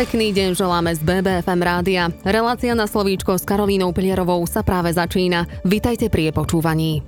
Pekný deň želáme z BBFM rádia. Relácia na slovíčko s Karolínou Pilierovou sa práve začína. Vitajte pri počúvaní.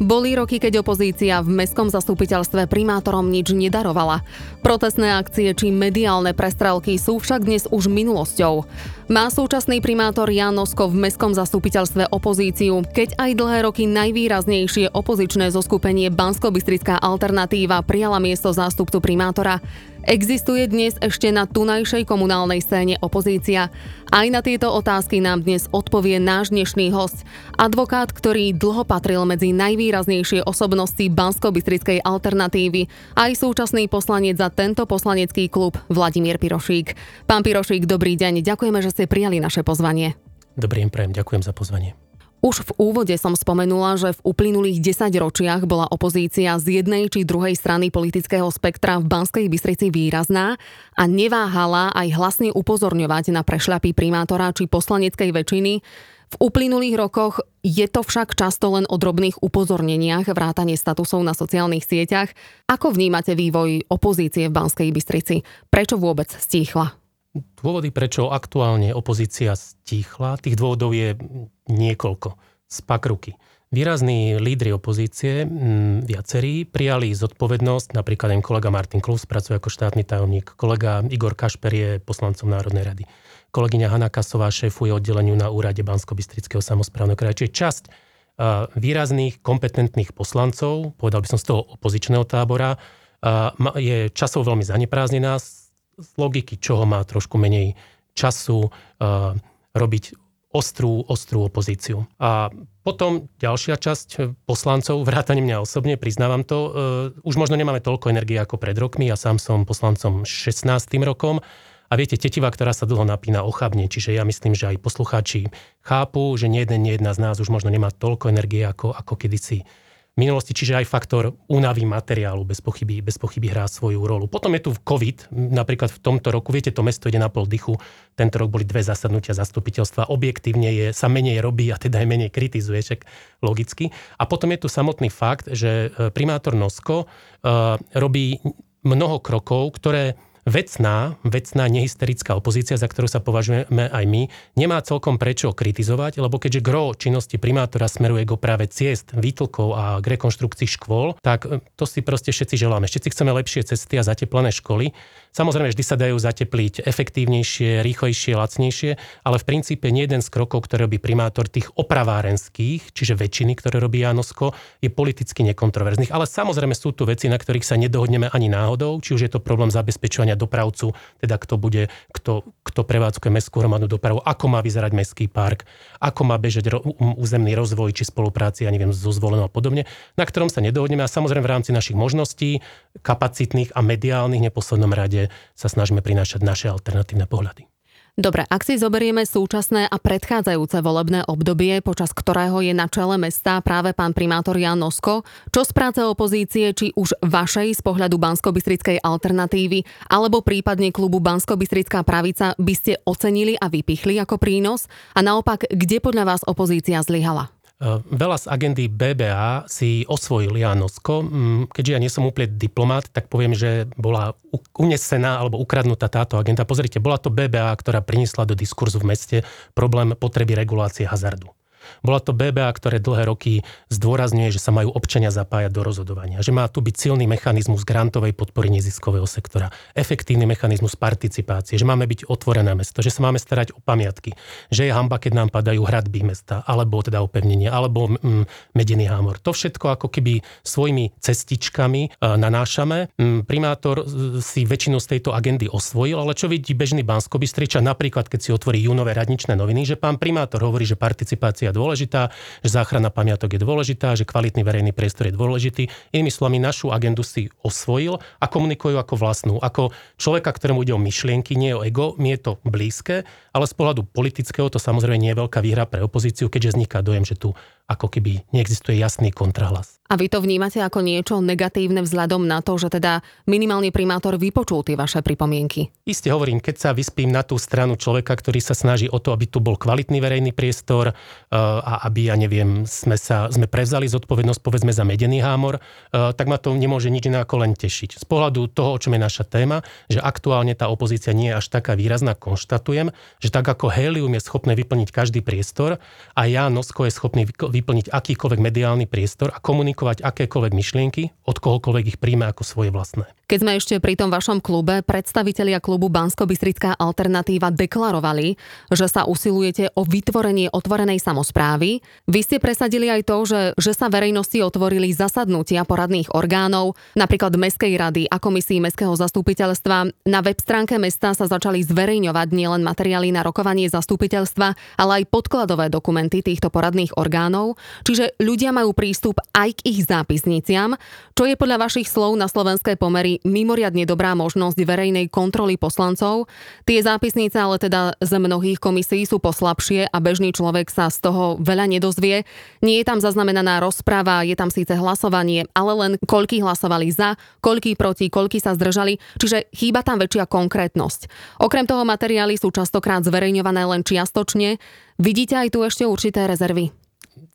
Boli roky, keď opozícia v mestskom zastupiteľstve primátorom nič nedarovala. Protestné akcie či mediálne prestrelky sú však dnes už minulosťou. Má súčasný primátor Jan Nosko v mestskom zastupiteľstve opozíciu, keď aj dlhé roky najvýraznejšie opozičné zoskupenie Bansko-Bystrická alternatíva prijala miesto zástupcu primátora. Existuje dnes ešte na tunajšej komunálnej scéne opozícia? Aj na tieto otázky nám dnes odpovie náš dnešný host, advokát, ktorý dlho patril medzi najvýraznejšie osobnosti Bansko-Bystrickej alternatívy, aj súčasný poslanec za tento poslanecký klub Vladimír Pirošík. Pán Pirošík, dobrý deň, ďakujeme, že ste prijali naše pozvanie. Dobrý deň, prajem, ďakujem za pozvanie. Už v úvode som spomenula, že v uplynulých 10 ročiach bola opozícia z jednej či druhej strany politického spektra v Banskej Bystrici výrazná a neváhala aj hlasne upozorňovať na prešľapy primátora či poslaneckej väčšiny. V uplynulých rokoch je to však často len o drobných upozorneniach vrátanie statusov na sociálnych sieťach. Ako vnímate vývoj opozície v Banskej Bystrici? Prečo vôbec stíchla? Dôvody, prečo aktuálne opozícia stíchla, tých dôvodov je niekoľko. Spak ruky. Výrazní lídry opozície, viacerí, prijali zodpovednosť, napríklad aj kolega Martin Klus pracuje ako štátny tajomník, kolega Igor Kašper je poslancom Národnej rady, kolegyňa Hanna Kasová šéfuje oddeleniu na úrade Bansko-Bystrického samozprávneho kraja. Čiže časť výrazných, kompetentných poslancov, povedal by som z toho opozičného tábora, je časov veľmi zanepráznená, z logiky čoho má trošku menej času uh, robiť ostrú, ostrú opozíciu. A potom ďalšia časť poslancov, vrátane mňa osobne, priznávam to, uh, už možno nemáme toľko energie ako pred rokmi, ja sám som poslancom 16. rokom a viete, tetiva, ktorá sa dlho napína, ochabne. Čiže ja myslím, že aj poslucháči chápu, že nie jeden, nie jedna z nás už možno nemá toľko energie ako, ako kedysi minulosti, čiže aj faktor únavy materiálu bez pochyby, bez pochyby hrá svoju rolu. Potom je tu COVID, napríklad v tomto roku, viete, to mesto ide na pol dychu, tento rok boli dve zasadnutia zastupiteľstva, objektívne je, sa menej robí a teda aj menej kritizuje, čak logicky. A potom je tu samotný fakt, že e, primátor Nosko uh, robí mnoho krokov, ktoré vecná, vecná nehysterická opozícia, za ktorú sa považujeme aj my, nemá celkom prečo kritizovať, lebo keďže gro činnosti primátora smeruje k oprave ciest, výtlkov a k rekonštrukcii škôl, tak e, to si proste všetci želáme. Všetci chceme lepšie cesty a zateplené školy. Samozrejme, vždy sa dajú zatepliť efektívnejšie, rýchlejšie, lacnejšie, ale v princípe nie jeden z krokov, ktoré robí primátor tých opravárenských, čiže väčšiny, ktoré robí Janosko, je politicky nekontroverzných. Ale samozrejme sú tu veci, na ktorých sa nedohodneme ani náhodou, či už je to problém zabezpečovania dopravcu, teda kto bude, kto, kto prevádzkuje mestskú hromadnú dopravu, ako má vyzerať mestský park, ako má bežať ro, územný rozvoj či spolupráci, ja neviem, so zvolenou a podobne, na ktorom sa nedohodneme a samozrejme v rámci našich možností, kapacitných a mediálnych neposlednom rade sa snažíme prinášať naše alternatívne pohľady. Dobre, ak si zoberieme súčasné a predchádzajúce volebné obdobie, počas ktorého je na čele mesta práve pán primátor Jan Nosko, čo z práce opozície, či už vašej z pohľadu bansko alternatívy, alebo prípadne klubu bansko pravica by ste ocenili a vypichli ako prínos? A naopak, kde podľa vás opozícia zlyhala? Veľa z agendy BBA si osvojil Janosko. Mm, keďže ja nie som úplne diplomát, tak poviem, že bola unesená alebo ukradnutá táto agenda. Pozrite, bola to BBA, ktorá priniesla do diskurzu v meste problém potreby regulácie hazardu. Bola to BBA, ktoré dlhé roky zdôrazňuje, že sa majú občania zapájať do rozhodovania, že má tu byť silný mechanizmus grantovej podpory neziskového sektora, efektívny mechanizmus participácie, že máme byť otvorené mesto, že sa máme starať o pamiatky, že je hamba, keď nám padajú hradby mesta, alebo teda opevnenie, alebo mm, medený hámor. To všetko ako keby svojimi cestičkami e, nanášame. Mm, primátor si väčšinu z tejto agendy osvojil, ale čo vidí bežný bansko napríklad keď si otvorí júnové radničné noviny, že pán primátor hovorí, že participácia dôležitá, že záchrana pamiatok je dôležitá, že kvalitný verejný priestor je dôležitý. Inými slovami, našu agendu si osvojil a komunikujú ako vlastnú. Ako človeka, ktorému ide o myšlienky, nie o ego, mi je to blízke, ale z pohľadu politického to samozrejme nie je veľká výhra pre opozíciu, keďže vzniká dojem, že tu ako keby neexistuje jasný kontrahlas. A vy to vnímate ako niečo negatívne vzhľadom na to, že teda minimálny primátor vypočul tie vaše pripomienky? Isté hovorím, keď sa vyspím na tú stranu človeka, ktorý sa snaží o to, aby tu bol kvalitný verejný priestor, uh, a aby, ja neviem, sme, sa, sme prevzali zodpovednosť, povedzme, za medený hámor, tak ma to nemôže nič iné ako len tešiť. Z pohľadu toho, o čom je naša téma, že aktuálne tá opozícia nie je až taká výrazná, konštatujem, že tak ako helium je schopné vyplniť každý priestor a ja, Nosko, je schopný vyplniť akýkoľvek mediálny priestor a komunikovať akékoľvek myšlienky, od kohokoľvek ich príjme ako svoje vlastné. Keď sme ešte pri tom vašom klube, predstavitelia klubu Bansko-Bystrická alternatíva deklarovali, že sa usilujete o vytvorenie otvorenej samozprávy. Vy ste presadili aj to, že, že sa verejnosti otvorili zasadnutia poradných orgánov, napríklad Mestskej rady a komisí Mestského zastupiteľstva. Na web stránke mesta sa začali zverejňovať nielen materiály na rokovanie zastupiteľstva, ale aj podkladové dokumenty týchto poradných orgánov, čiže ľudia majú prístup aj k ich zápisniciam, čo je podľa vašich slov na slovenské pomery mimoriadne dobrá možnosť verejnej kontroly poslancov. Tie zápisnice ale teda z mnohých komisí sú poslabšie a bežný človek sa z toho veľa nedozvie. Nie je tam zaznamenaná rozpráva, je tam síce hlasovanie, ale len koľký hlasovali za, koľký proti, koľký sa zdržali, čiže chýba tam väčšia konkrétnosť. Okrem toho materiály sú častokrát zverejňované len čiastočne. Vidíte aj tu ešte určité rezervy?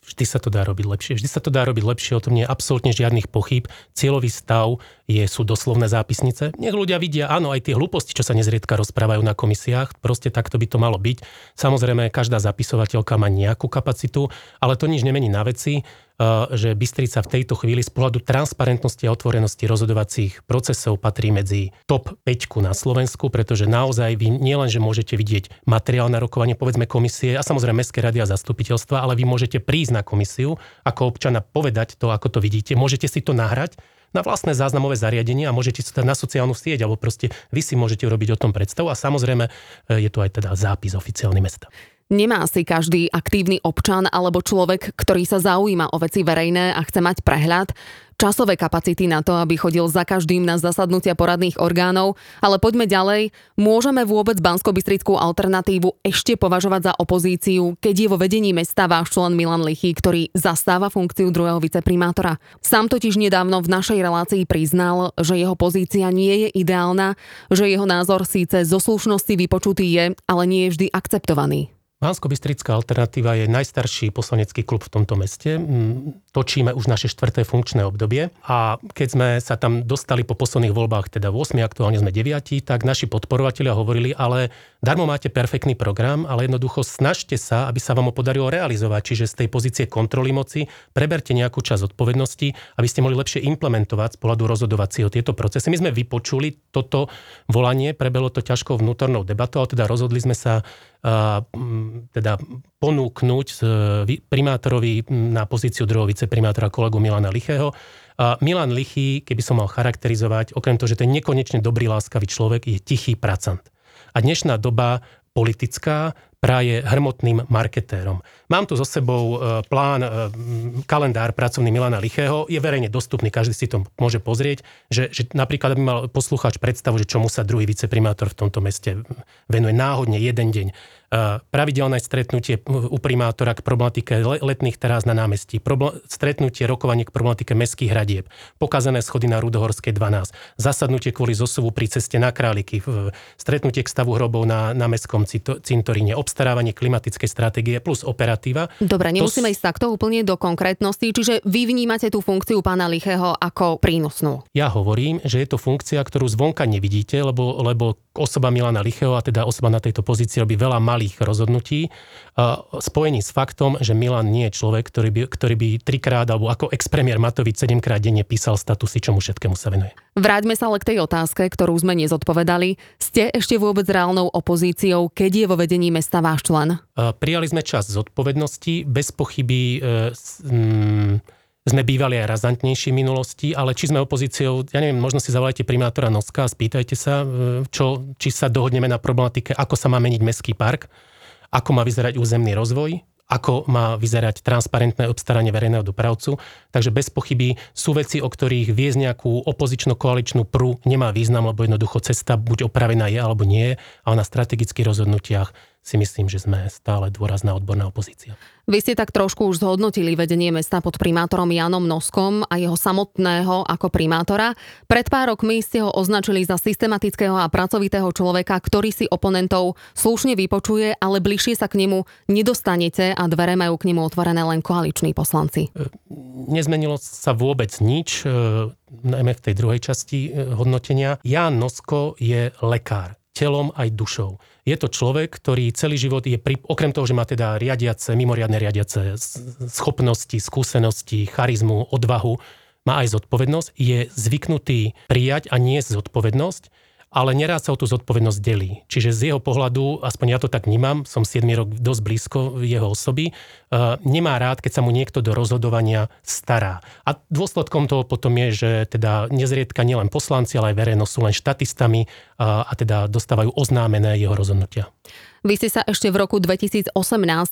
Vždy sa to dá robiť lepšie. Vždy sa to dá robiť lepšie, o tom nie je absolútne žiadnych pochyb. Cieľový stav je, sú doslovné zápisnice. Nech ľudia vidia, áno, aj tie hlúposti, čo sa nezriedka rozprávajú na komisiách, proste takto by to malo byť. Samozrejme, každá zapisovateľka má nejakú kapacitu, ale to nič nemení na veci. Eh, že Bystrica v tejto chvíli z pohľadu transparentnosti a otvorenosti rozhodovacích procesov patrí medzi top 5 na Slovensku, pretože naozaj vy nielen, že môžete vidieť materiál na rokovanie, povedzme komisie a samozrejme Mestské rady a zastupiteľstva, ale vy môžete prísť na komisiu ako občana povedať to, ako to vidíte. Môžete si to nahrať na vlastné záznamové zariadenie a môžete si to na sociálnu sieť, alebo proste vy si môžete urobiť o tom predstavu a samozrejme eh, je tu aj teda zápis oficiálny mesta. Nemá si každý aktívny občan alebo človek, ktorý sa zaujíma o veci verejné a chce mať prehľad, časové kapacity na to, aby chodil za každým na zasadnutia poradných orgánov, ale poďme ďalej. Môžeme vôbec bansko alternatívu ešte považovať za opozíciu, keď je vo vedení mesta váš člen Milan Lichy, ktorý zastáva funkciu druhého viceprimátora. Sám totiž nedávno v našej relácii priznal, že jeho pozícia nie je ideálna, že jeho názor síce zo slušnosti vypočutý je, ale nie je vždy akceptovaný bansko alternatíva je najstarší poslanecký klub v tomto meste. Mm, točíme už naše štvrté funkčné obdobie a keď sme sa tam dostali po posledných voľbách, teda 8, aktuálne sme 9, tak naši podporovatelia hovorili, ale darmo máte perfektný program, ale jednoducho snažte sa, aby sa vám ho podarilo realizovať. Čiže z tej pozície kontroly moci preberte nejakú časť odpovednosti, aby ste mohli lepšie implementovať z pohľadu rozhodovacieho tieto procesy. My sme vypočuli toto volanie, prebelo to ťažkou vnútornou debatou, ale teda rozhodli sme sa teda ponúknuť primátorovi na pozíciu druhého viceprimátora kolegu Milana Lichého. Milan Lichý, keby som mal charakterizovať, okrem toho, že to je nekonečne dobrý, láskavý človek, je tichý pracant. A dnešná doba politická práve hrmotným marketérom. Mám tu so sebou e, plán, e, kalendár pracovný Milana Lichého, je verejne dostupný, každý si to môže pozrieť, že, že napríklad by mal poslucháč predstavu, že čomu sa druhý viceprimátor v tomto meste venuje náhodne jeden deň. Pravidelné stretnutie u primátora k problematike letných teraz na námestí, stretnutie, rokovanie k problematike mestských hradieb, pokazené schody na Rudohorskej 12, zasadnutie kvôli zosuvu pri ceste na Králiky, stretnutie k stavu hrobov na, na mestskom cintoríne, obstarávanie klimatickej stratégie plus operatíva. Dobre, nemusíme to... ísť takto úplne do konkrétnosti, čiže vy vnímate tú funkciu pána Lichého ako prínosnú. Ja hovorím, že je to funkcia, ktorú zvonka nevidíte, lebo, lebo osoba Milana Lichého a teda osoba na tejto pozícii robí veľa malých rozhodnutí, spojený s faktom, že Milan nie je človek, ktorý by, ktorý by trikrát alebo ako ex-premiér Matovič sedemkrát denne písal statusy, čomu všetkému sa venuje. Vráťme sa ale k tej otázke, ktorú sme nezodpovedali. Ste ešte vôbec reálnou opozíciou, keď je vo vedení mesta váš člen? Prijali sme čas zodpovednosti, bez pochyby e, mm, sme bývali aj razantnejší v minulosti, ale či sme opozíciou, ja neviem, možno si zavolajte primátora Noska a spýtajte sa, e, čo, či sa dohodneme na problematike, ako sa má meniť mestský park, ako má vyzerať územný rozvoj, ako má vyzerať transparentné obstaranie verejného dopravcu. Takže bez pochyby sú veci, o ktorých viesť nejakú opozično-koaličnú prú nemá význam, lebo jednoducho cesta buď opravená je alebo nie, ale na strategických rozhodnutiach si myslím, že sme stále dôrazná odborná opozícia. Vy ste tak trošku už zhodnotili vedenie mesta pod primátorom Janom Noskom a jeho samotného ako primátora. Pred pár rokmi ste ho označili za systematického a pracovitého človeka, ktorý si oponentov slušne vypočuje, ale bližšie sa k nemu nedostanete a dvere majú k nemu otvorené len koaliční poslanci. E, nezmenilo sa vôbec nič, e, najmä v tej druhej časti e, hodnotenia. Jan Nosko je lekár telom aj dušou. Je to človek, ktorý celý život je, pri, okrem toho, že má teda riadiace, mimoriadne riadiace schopnosti, skúsenosti, charizmu, odvahu, má aj zodpovednosť, je zvyknutý prijať a nie zodpovednosť ale neraz sa o tú zodpovednosť delí. Čiže z jeho pohľadu, aspoň ja to tak vnímam, som 7 rok dosť blízko jeho osoby, uh, nemá rád, keď sa mu niekto do rozhodovania stará. A dôsledkom toho potom je, že teda nezriedka nielen poslanci, ale aj verejnosť sú len štatistami uh, a teda dostávajú oznámené jeho rozhodnutia. Vy ste sa ešte v roku 2018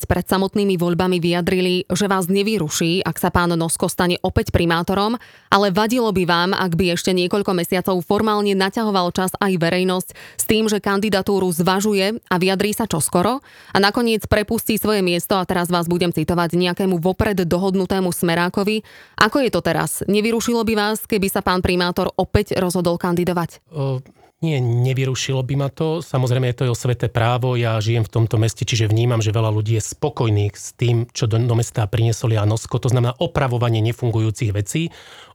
pred samotnými voľbami vyjadrili, že vás nevyruší, ak sa pán Nosko stane opäť primátorom, ale vadilo by vám, ak by ešte niekoľko mesiacov formálne naťahoval čas aj verejnosť s tým, že kandidatúru zvažuje a vyjadrí sa čoskoro a nakoniec prepustí svoje miesto a teraz vás budem citovať nejakému vopred dohodnutému smerákovi. Ako je to teraz? Nevyrušilo by vás, keby sa pán primátor opäť rozhodol kandidovať? Uh nie, nevyrušilo by ma to. Samozrejme je to jeho sveté právo. Ja žijem v tomto meste, čiže vnímam, že veľa ľudí je spokojných s tým, čo do, do mesta priniesol Janosko. To znamená opravovanie nefungujúcich vecí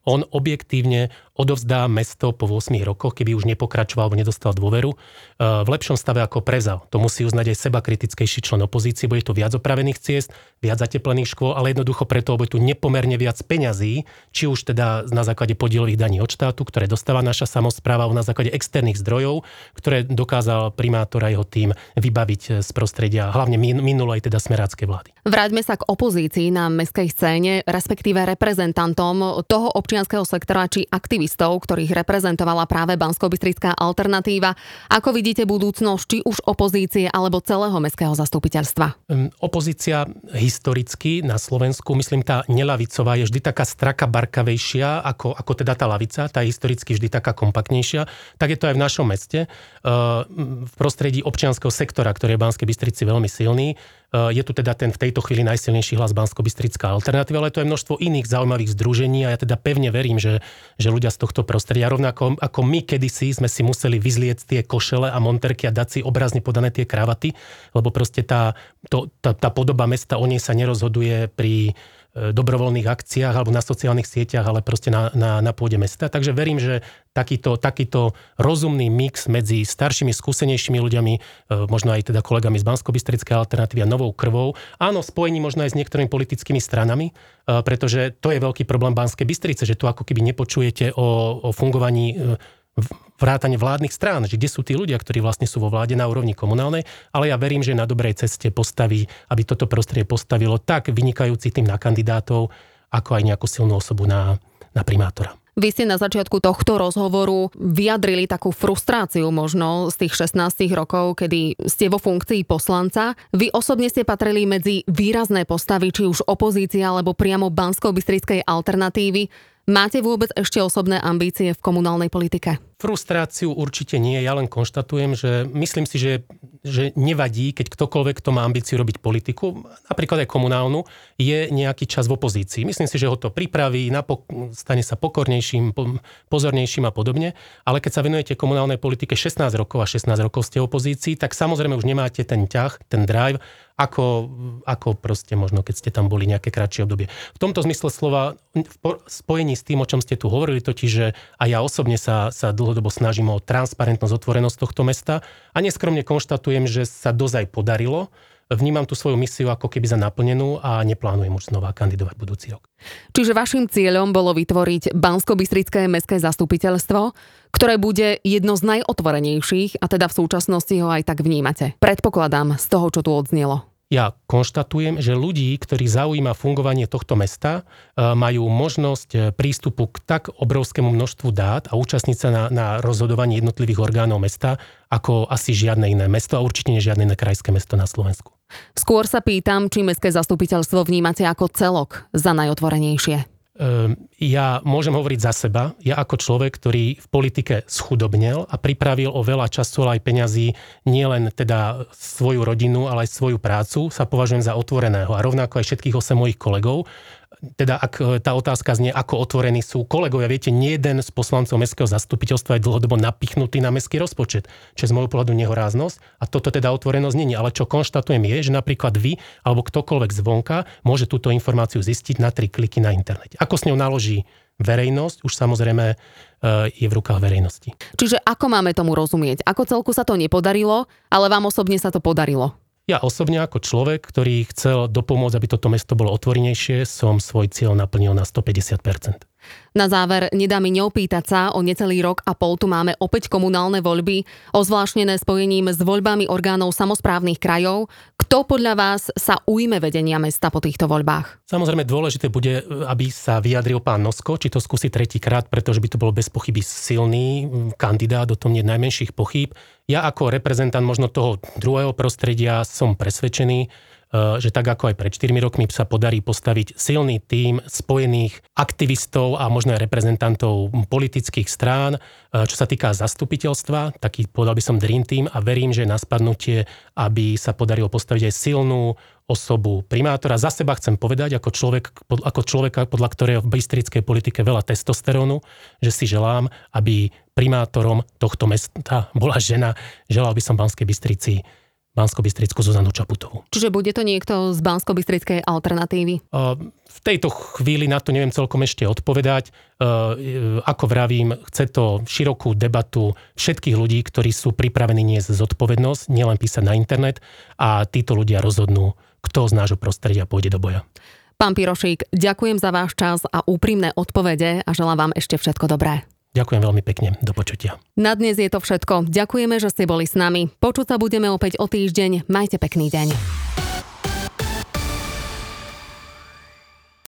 on objektívne odovzdá mesto po 8 rokoch, keby už nepokračoval alebo nedostal dôveru, e, v lepšom stave ako prezal. To musí uznať aj seba kritickejší člen opozície, bude tu viac opravených ciest, viac zateplených škôl, ale jednoducho preto, bude tu nepomerne viac peňazí, či už teda na základe podielových daní od štátu, ktoré dostáva naša samozpráva, na základe externých zdrojov, ktoré dokázal primátor a jeho tým vybaviť z prostredia, hlavne minulej teda smeráckej vlády. Vráťme sa k opozícii na mestskej scéne, respektíve reprezentantom toho občianského občianského sektora či aktivistov, ktorých reprezentovala práve bansko alternatíva. Ako vidíte budúcnosť či už opozície alebo celého mestského zastupiteľstva? Opozícia historicky na Slovensku, myslím tá nelavicová, je vždy taká straka barkavejšia ako, ako teda tá lavica, tá je historicky vždy taká kompaktnejšia. Tak je to aj v našom meste. V prostredí občianského sektora, ktorý je v Banskej Bystrici veľmi silný, je tu teda ten v tejto chvíli najsilnejší hlas bansko alternatíva, ale to je množstvo iných zaujímavých združení a ja teda pevne verím, že, že ľudia z tohto prostredia, rovnako ako my kedysi sme si museli vyzlieť tie košele a monterky a dať si obrazne podané tie kravaty, lebo proste tá, to, tá, tá podoba mesta, o nej sa nerozhoduje pri dobrovoľných akciách alebo na sociálnych sieťach, ale proste na, na, na pôde mesta. Takže verím, že takýto, takýto rozumný mix medzi staršími, skúsenejšími ľuďmi, e, možno aj teda kolegami z bansko alternatívy a novou krvou, áno, spojení možno aj s niektorými politickými stranami, e, pretože to je veľký problém Banskej Bystrice, že tu ako keby nepočujete o, o fungovaní vrátane vládnych strán, že kde sú tí ľudia, ktorí vlastne sú vo vláde na úrovni komunálnej, ale ja verím, že na dobrej ceste postaví, aby toto prostredie postavilo tak vynikajúci tým na kandidátov, ako aj nejakú silnú osobu na, na primátora. Vy ste na začiatku tohto rozhovoru vyjadrili takú frustráciu možno z tých 16 rokov, kedy ste vo funkcii poslanca. Vy osobne ste patrili medzi výrazné postavy, či už opozícia alebo priamo bansko-bystrickej alternatívy. Máte vôbec ešte osobné ambície v komunálnej politike? Frustráciu určite nie, ja len konštatujem, že myslím si, že, že nevadí, keď ktokoľvek, kto má ambíciu robiť politiku, napríklad aj komunálnu, je nejaký čas v opozícii. Myslím si, že ho to pripraví, napok- stane sa pokornejším, pozornejším a podobne, ale keď sa venujete komunálnej politike 16 rokov a 16 rokov ste opozícii, tak samozrejme už nemáte ten ťah, ten drive, ako, ako proste možno, keď ste tam boli nejaké kratšie obdobie. V tomto zmysle slova, v spojení s tým, o čom ste tu hovorili, totiž, že aj ja osobne sa, sa dlhodobo snažím o transparentnosť, otvorenosť tohto mesta a neskromne konštatujem, že sa dozaj podarilo. Vnímam tú svoju misiu ako keby za naplnenú a neplánujem už znova kandidovať budúci rok. Čiže vašim cieľom bolo vytvoriť Bansko-Bystrické mestské zastupiteľstvo, ktoré bude jedno z najotvorenejších a teda v súčasnosti ho aj tak vnímate. Predpokladám z toho, čo tu odznelo. Ja konštatujem, že ľudí, ktorí zaujíma fungovanie tohto mesta, e, majú možnosť e, prístupu k tak obrovskému množstvu dát a účastniť sa na, na rozhodovaní jednotlivých orgánov mesta, ako asi žiadne iné mesto a určite nie žiadne iné krajské mesto na Slovensku. Skôr sa pýtam, či mestské zastupiteľstvo vnímate ako celok za najotvorenejšie. Ehm, ja môžem hovoriť za seba. Ja ako človek, ktorý v politike schudobnel a pripravil o veľa času, ale aj peňazí nielen teda svoju rodinu, ale aj svoju prácu, sa považujem za otvoreného. A rovnako aj všetkých 8 mojich kolegov teda ak e, tá otázka znie, ako otvorení sú kolegovia, viete, nie jeden z poslancov mestského zastupiteľstva je dlhodobo napichnutý na mestský rozpočet, čo je z môjho pohľadu nehoráznosť a toto teda otvorenosť je. Ale čo konštatujem je, že napríklad vy alebo ktokoľvek zvonka môže túto informáciu zistiť na tri kliky na internete. Ako s ňou naloží verejnosť, už samozrejme e, je v rukách verejnosti. Čiže ako máme tomu rozumieť? Ako celku sa to nepodarilo, ale vám osobne sa to podarilo? Ja osobne ako človek, ktorý chcel dopomôcť, aby toto mesto bolo otvorenejšie, som svoj cieľ naplnil na 150 na záver nedá mi neopýtať sa, o necelý rok a pol tu máme opäť komunálne voľby, ozvláštnené spojením s voľbami orgánov samozprávnych krajov. Kto podľa vás sa ujme vedenia mesta po týchto voľbách? Samozrejme dôležité bude, aby sa vyjadril pán Nosko, či to skúsi tretíkrát, pretože by to bol bez pochyby silný kandidát, o tom nie najmenších pochýb. Ja ako reprezentant možno toho druhého prostredia som presvedčený, že tak ako aj pred 4 rokmi sa podarí postaviť silný tím spojených aktivistov a možno aj reprezentantov politických strán. Eh, čo sa týka zastupiteľstva, taký povedal by som Dream Team a verím, že na spadnutie, aby sa podarilo postaviť aj silnú osobu primátora. Za seba chcem povedať, ako, človek, ako človeka, podľa ktorého v bystrickej politike veľa testosterónu, že si želám, aby primátorom tohto mesta bola žena. Želal by som Banskej Bystrici bansko Zuzanu Čaputovú. Čiže bude to niekto z bansko alternatívy? V tejto chvíli na to neviem celkom ešte odpovedať. Ako vravím, chce to širokú debatu všetkých ľudí, ktorí sú pripravení niesť zodpovednosť, nielen písať na internet a títo ľudia rozhodnú, kto z nášho prostredia pôjde do boja. Pán Pirošík, ďakujem za váš čas a úprimné odpovede a želám vám ešte všetko dobré. Ďakujem veľmi pekne. Do počutia. Na dnes je to všetko. Ďakujeme, že ste boli s nami. Počuť sa budeme opäť o týždeň. Majte pekný deň.